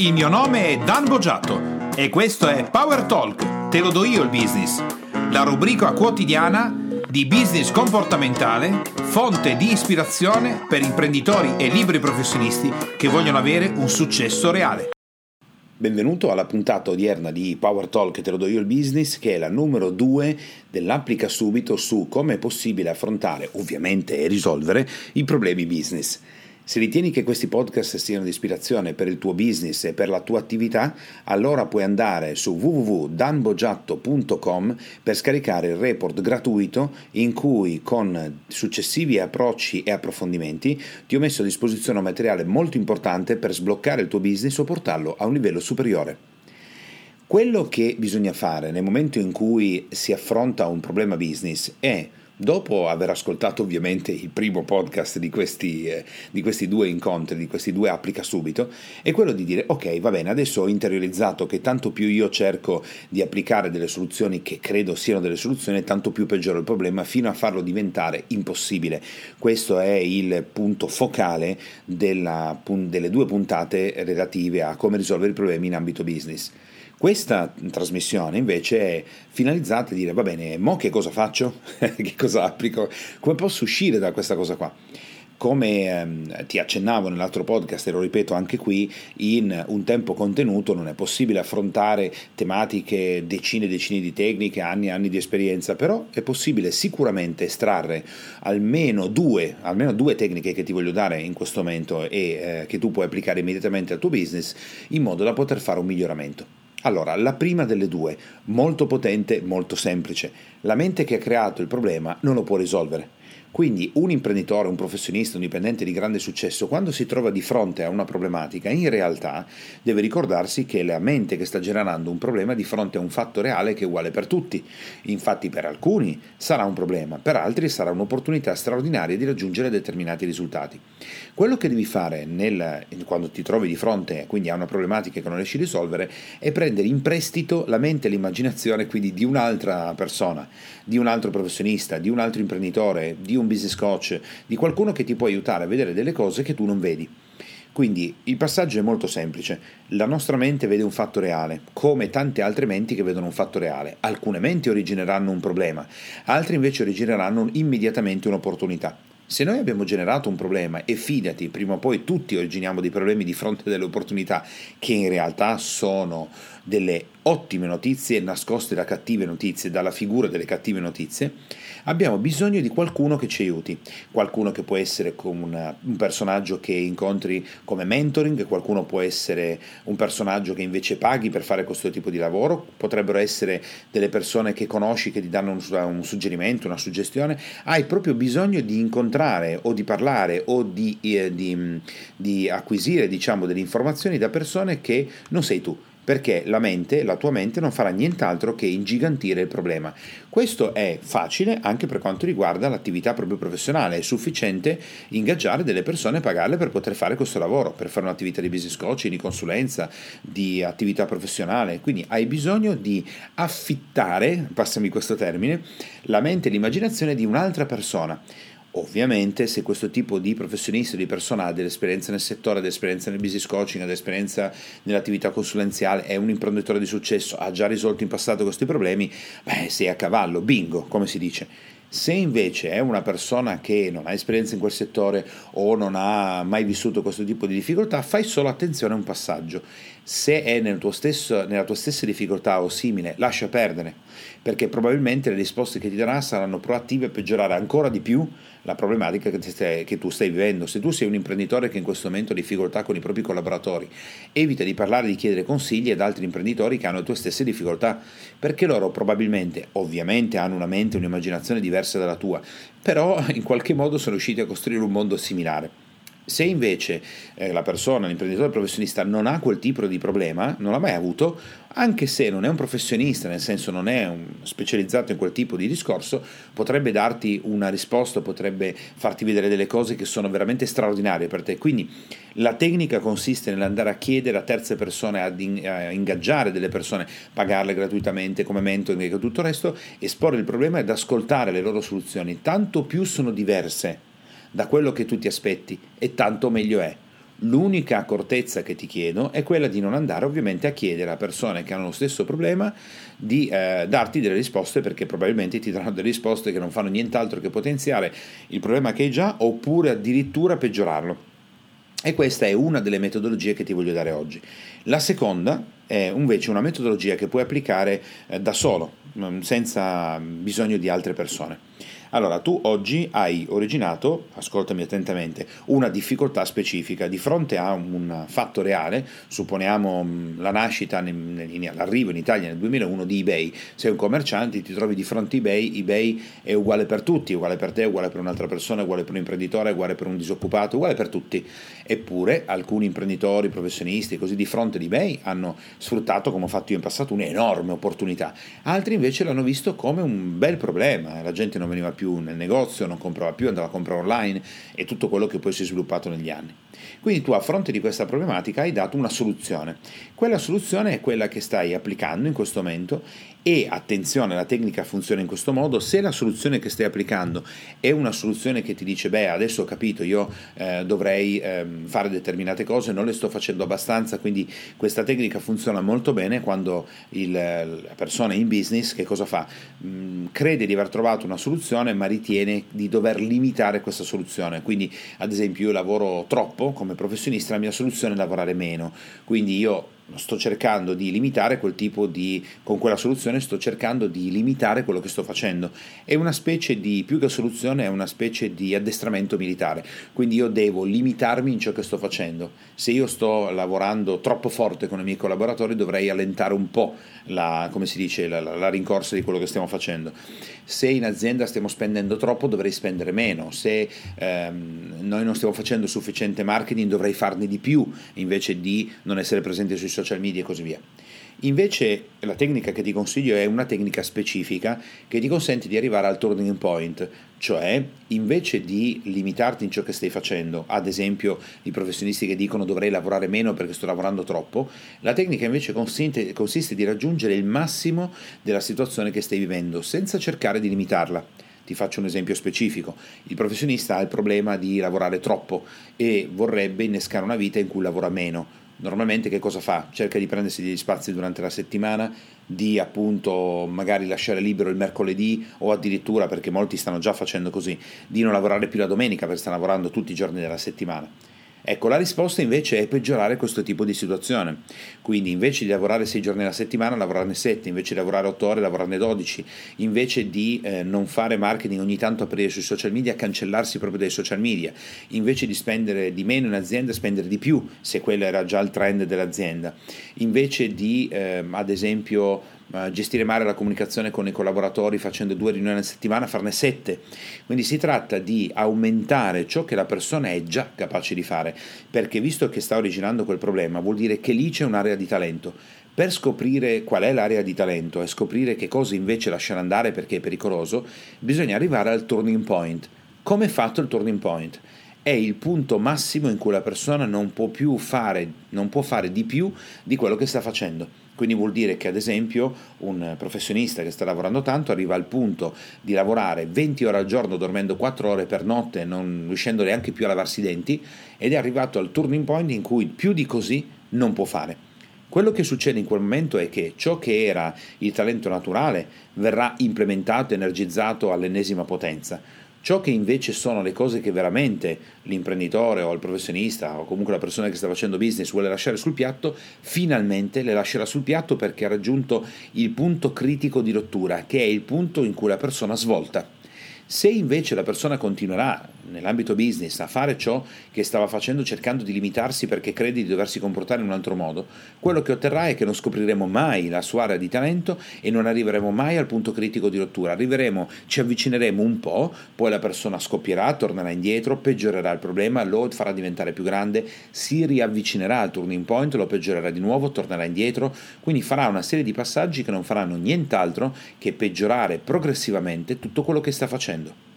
Il mio nome è Dan Boggiato e questo è Power Talk, te lo do io il business, la rubrica quotidiana di business comportamentale, fonte di ispirazione per imprenditori e liberi professionisti che vogliono avere un successo reale. Benvenuto alla puntata odierna di Power Talk Te lo do io il business, che è la numero 2 dell'applica subito su come è possibile affrontare, ovviamente, e risolvere i problemi business. Se ritieni che questi podcast siano di ispirazione per il tuo business e per la tua attività, allora puoi andare su www.danbogiatto.com per scaricare il report gratuito in cui con successivi approcci e approfondimenti ti ho messo a disposizione un materiale molto importante per sbloccare il tuo business o portarlo a un livello superiore. Quello che bisogna fare nel momento in cui si affronta un problema business è Dopo aver ascoltato ovviamente il primo podcast di questi, eh, di questi, due incontri, di questi due applica subito, è quello di dire ok, va bene, adesso ho interiorizzato che tanto più io cerco di applicare delle soluzioni che credo siano delle soluzioni, tanto più peggioro il problema fino a farlo diventare impossibile. Questo è il punto focale della, delle due puntate relative a come risolvere i problemi in ambito business. Questa trasmissione invece è finalizzata a dire va bene, mo che cosa faccio? che cosa applico? Come posso uscire da questa cosa qua? come ehm, ti accennavo nell'altro podcast e lo ripeto anche qui, in un tempo contenuto non è possibile affrontare tematiche, decine e decine di tecniche, anni e anni di esperienza, però è possibile sicuramente estrarre almeno due, almeno due tecniche che ti voglio dare in questo momento e eh, che tu puoi applicare immediatamente al tuo business in modo da poter fare un miglioramento. Allora, la prima delle due, molto potente, molto semplice. La mente che ha creato il problema non lo può risolvere. Quindi un imprenditore, un professionista, un dipendente di grande successo, quando si trova di fronte a una problematica, in realtà deve ricordarsi che è la mente che sta generando un problema di fronte a un fatto reale che è uguale per tutti. Infatti per alcuni sarà un problema, per altri sarà un'opportunità straordinaria di raggiungere determinati risultati. Quello che devi fare nel, quando ti trovi di fronte quindi a una problematica che non riesci a risolvere è prendere in prestito la mente e l'immaginazione quindi di un'altra persona, di un altro professionista, di un altro imprenditore, di un business coach, di qualcuno che ti può aiutare a vedere delle cose che tu non vedi. Quindi il passaggio è molto semplice, la nostra mente vede un fatto reale, come tante altre menti che vedono un fatto reale. Alcune menti origineranno un problema, altre invece origineranno immediatamente un'opportunità. Se noi abbiamo generato un problema e fidati, prima o poi tutti originiamo dei problemi di fronte a delle opportunità che in realtà sono delle ottime notizie nascoste da cattive notizie, dalla figura delle cattive notizie, abbiamo bisogno di qualcuno che ci aiuti, qualcuno che può essere un personaggio che incontri come mentoring, qualcuno può essere un personaggio che invece paghi per fare questo tipo di lavoro, potrebbero essere delle persone che conosci che ti danno un, un suggerimento, una suggestione, hai proprio bisogno di incontrare o di parlare o di, eh, di, di acquisire diciamo, delle informazioni da persone che non sei tu perché la mente, la tua mente non farà nient'altro che ingigantire il problema. Questo è facile anche per quanto riguarda l'attività proprio professionale, è sufficiente ingaggiare delle persone e pagarle per poter fare questo lavoro, per fare un'attività di business coaching, di consulenza, di attività professionale, quindi hai bisogno di affittare, passami questo termine, la mente e l'immaginazione di un'altra persona. Ovviamente se questo tipo di professionista, di persona ha dell'esperienza nel settore, dell'esperienza nel business coaching, ha dell'esperienza nell'attività consulenziale, è un imprenditore di successo, ha già risolto in passato questi problemi, beh, sei a cavallo, bingo, come si dice. Se invece è una persona che non ha esperienza in quel settore o non ha mai vissuto questo tipo di difficoltà, fai solo attenzione a un passaggio. Se è nel stesso, nella tua stessa difficoltà o simile, lascia perdere, perché probabilmente le risposte che ti darà saranno proattive a peggiorare ancora di più la problematica che, stai, che, tu stai vivendo. Se tu sei un imprenditore che in questo momento ha difficoltà con i propri collaboratori, evita di parlare, di chiedere consigli ad altri imprenditori che hanno le tue stesse difficoltà, perché loro probabilmente, ovviamente, hanno una mente, un'immaginazione diversa dalla tua, però in qualche modo sono riusciti a costruire un mondo similare. Se invece eh, la persona, l'imprenditore professionista non ha quel tipo di problema, non l'ha mai avuto, anche se non è un professionista, nel senso non è specializzato in quel tipo di discorso, potrebbe darti una risposta, potrebbe farti vedere delle cose che sono veramente straordinarie per te. Quindi la tecnica consiste nell'andare a chiedere a terze persone, ad in, a ingaggiare delle persone, pagarle gratuitamente come mentoring e tutto il resto, esporre il problema ed ascoltare le loro soluzioni. Tanto più sono diverse da quello che tu ti aspetti e tanto meglio è. L'unica accortezza che ti chiedo è quella di non andare ovviamente a chiedere a persone che hanno lo stesso problema di eh, darti delle risposte perché probabilmente ti daranno delle risposte che non fanno nient'altro che potenziare il problema che hai già oppure addirittura peggiorarlo. E questa è una delle metodologie che ti voglio dare oggi. La seconda è invece una metodologia che puoi applicare eh, da solo, mm, senza bisogno di altre persone. Allora, tu oggi hai originato, ascoltami attentamente, una difficoltà specifica di fronte a un fatto reale, supponiamo mm, la nascita, l'arrivo in Italia nel 2001 di eBay, sei un commerciante, ti trovi di fronte a eBay, eBay è uguale per tutti, uguale per te, uguale per un'altra persona, uguale per un imprenditore, uguale per un disoccupato, uguale per tutti. Eppure alcuni imprenditori, professionisti, così di fronte ad eBay hanno sfruttato, come ho fatto io in passato, un'enorme opportunità. Altri invece l'hanno visto come un bel problema, la gente non veniva più nel negozio, non comprava più, andava a comprare online e tutto quello che poi si è sviluppato negli anni. Quindi tu a fronte di questa problematica hai dato una soluzione. Quella soluzione è quella che stai applicando in questo momento e attenzione, la tecnica funziona in questo modo, se la soluzione che stai applicando è una soluzione che ti dice beh adesso ho capito, io eh, dovrei eh, fare determinate cose, non le sto facendo abbastanza, quindi questa tecnica funziona molto bene quando il, la persona in business che cosa fa? Mm, crede di aver trovato una soluzione ma ritiene di dover limitare questa soluzione, quindi ad esempio io lavoro troppo come professionista, la mia soluzione è lavorare meno, quindi io sto cercando di limitare quel tipo di con quella soluzione sto cercando di limitare quello che sto facendo. È una specie di più che soluzione è una specie di addestramento militare. Quindi io devo limitarmi in ciò che sto facendo. Se io sto lavorando troppo forte con i miei collaboratori dovrei allentare un po' la, come si dice, la, la, la rincorsa di quello che stiamo facendo. Se in azienda stiamo spendendo troppo dovrei spendere meno. Se ehm, noi non stiamo facendo sufficiente marketing dovrei farne di più invece di non essere presente sui social social media e così via. Invece la tecnica che ti consiglio è una tecnica specifica che ti consente di arrivare al turning point, cioè invece di limitarti in ciò che stai facendo, ad esempio i professionisti che dicono dovrei lavorare meno perché sto lavorando troppo, la tecnica invece consiste, consiste di raggiungere il massimo della situazione che stai vivendo senza cercare di limitarla. Ti faccio un esempio specifico. Il professionista ha il problema di lavorare troppo e vorrebbe innescare una vita in cui lavora meno normalmente che cosa fa? Cerca di prendersi degli spazi durante la settimana, di appunto magari lasciare libero il mercoledì o addirittura, perché molti stanno già facendo così, di non lavorare più la domenica perché stanno lavorando tutti i giorni della settimana. Ecco, la risposta invece è peggiorare questo tipo di situazione. Quindi invece di lavorare 6 giorni alla settimana, lavorarne 7, invece di lavorare 8 ore, lavorarne 12, invece di eh, non fare marketing ogni tanto aprire sui social media, cancellarsi proprio dai social media, invece di spendere di meno in azienda, spendere di più, se quello era già il trend dell'azienda, invece di eh, ad esempio gestire male la comunicazione con i collaboratori facendo due riunioni a settimana, farne sette. Quindi si tratta di aumentare ciò che la persona è già capace di fare, perché visto che sta originando quel problema, vuol dire che lì c'è un'area di talento. Per scoprire qual è l'area di talento e scoprire che cosa invece lasciare andare perché è pericoloso, bisogna arrivare al turning point. Come è fatto il turning point? È il punto massimo in cui la persona non può più fare, non può fare di più di quello che sta facendo quindi vuol dire che ad esempio un professionista che sta lavorando tanto arriva al punto di lavorare 20 ore al giorno dormendo 4 ore per notte, non riuscendo neanche più a lavarsi i denti ed è arrivato al turning point in cui più di così non può fare. Quello che succede in quel momento è che ciò che era il talento naturale verrà implementato, energizzato all'ennesima potenza Ciò che invece sono le cose che veramente l'imprenditore o il professionista o comunque la persona che sta facendo business vuole lasciare sul piatto, finalmente le lascerà sul piatto perché ha raggiunto il punto critico di rottura, che è il punto in cui la persona svolta. Se invece la persona continuerà nell'ambito business a fare ciò che stava facendo cercando di limitarsi perché crede di doversi comportare in un altro modo, quello che otterrà è che non scopriremo mai la sua area di talento e non arriveremo mai al punto critico di rottura. Arriveremo, ci avvicineremo un po', poi la persona scoppierà, tornerà indietro, peggiorerà il problema, lo farà diventare più grande, si riavvicinerà al turning point, lo peggiorerà di nuovo, tornerà indietro, quindi farà una serie di passaggi che non faranno nient'altro che peggiorare progressivamente tutto quello che sta facendo.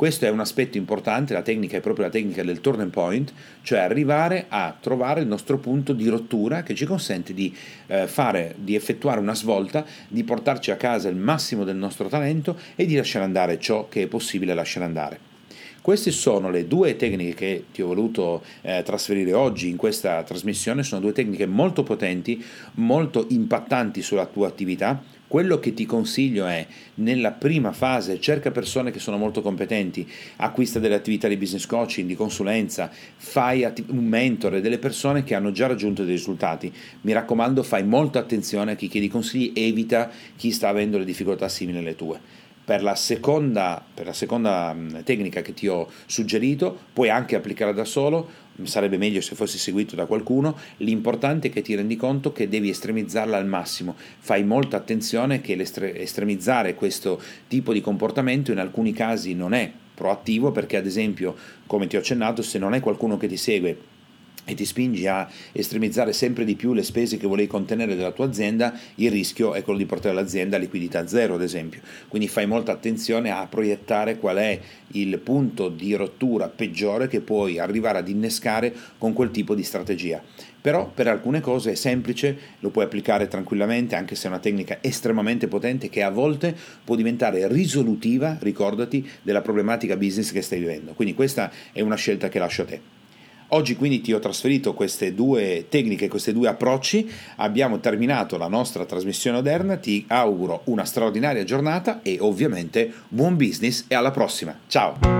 Questo è un aspetto importante, la tecnica è proprio la tecnica del turning point, cioè arrivare a trovare il nostro punto di rottura che ci consente di, eh, fare, di effettuare una svolta, di portarci a casa il massimo del nostro talento e di lasciare andare ciò che è possibile lasciare andare. Queste sono le due tecniche che ti ho voluto eh, trasferire oggi in questa trasmissione, sono due tecniche molto potenti, molto impattanti sulla tua attività quello che ti consiglio è, nella prima fase, cerca persone che sono molto competenti, acquista delle attività di business coaching, di consulenza, fai un mentore, delle persone che hanno già raggiunto dei risultati. Mi raccomando, fai molta attenzione a chi chiedi consigli, evita chi sta avendo le difficoltà simili alle tue. Per la, seconda, per la seconda tecnica che ti ho suggerito, puoi anche applicarla da solo, sarebbe meglio se fossi seguito da qualcuno, l'importante è che ti rendi conto che devi estremizzarla al massimo, fai molta attenzione che estremizzare questo tipo di comportamento in alcuni casi non è proattivo perché ad esempio, come ti ho accennato, se non è qualcuno che ti segue e ti spingi a estremizzare sempre di più le spese che volevi contenere della tua azienda, il rischio è quello di portare l'azienda a liquidità zero, ad esempio. Quindi fai molta attenzione a proiettare qual è il punto di rottura peggiore che puoi arrivare ad innescare con quel tipo di strategia. Però per alcune cose è semplice, lo puoi applicare tranquillamente, anche se è una tecnica estremamente potente che a volte può diventare risolutiva, ricordati, della problematica business che stai vivendo. Quindi questa è una scelta che lascio a te. Oggi quindi ti ho trasferito queste due tecniche, questi due approcci, abbiamo terminato la nostra trasmissione odierna, ti auguro una straordinaria giornata e ovviamente buon business e alla prossima. Ciao!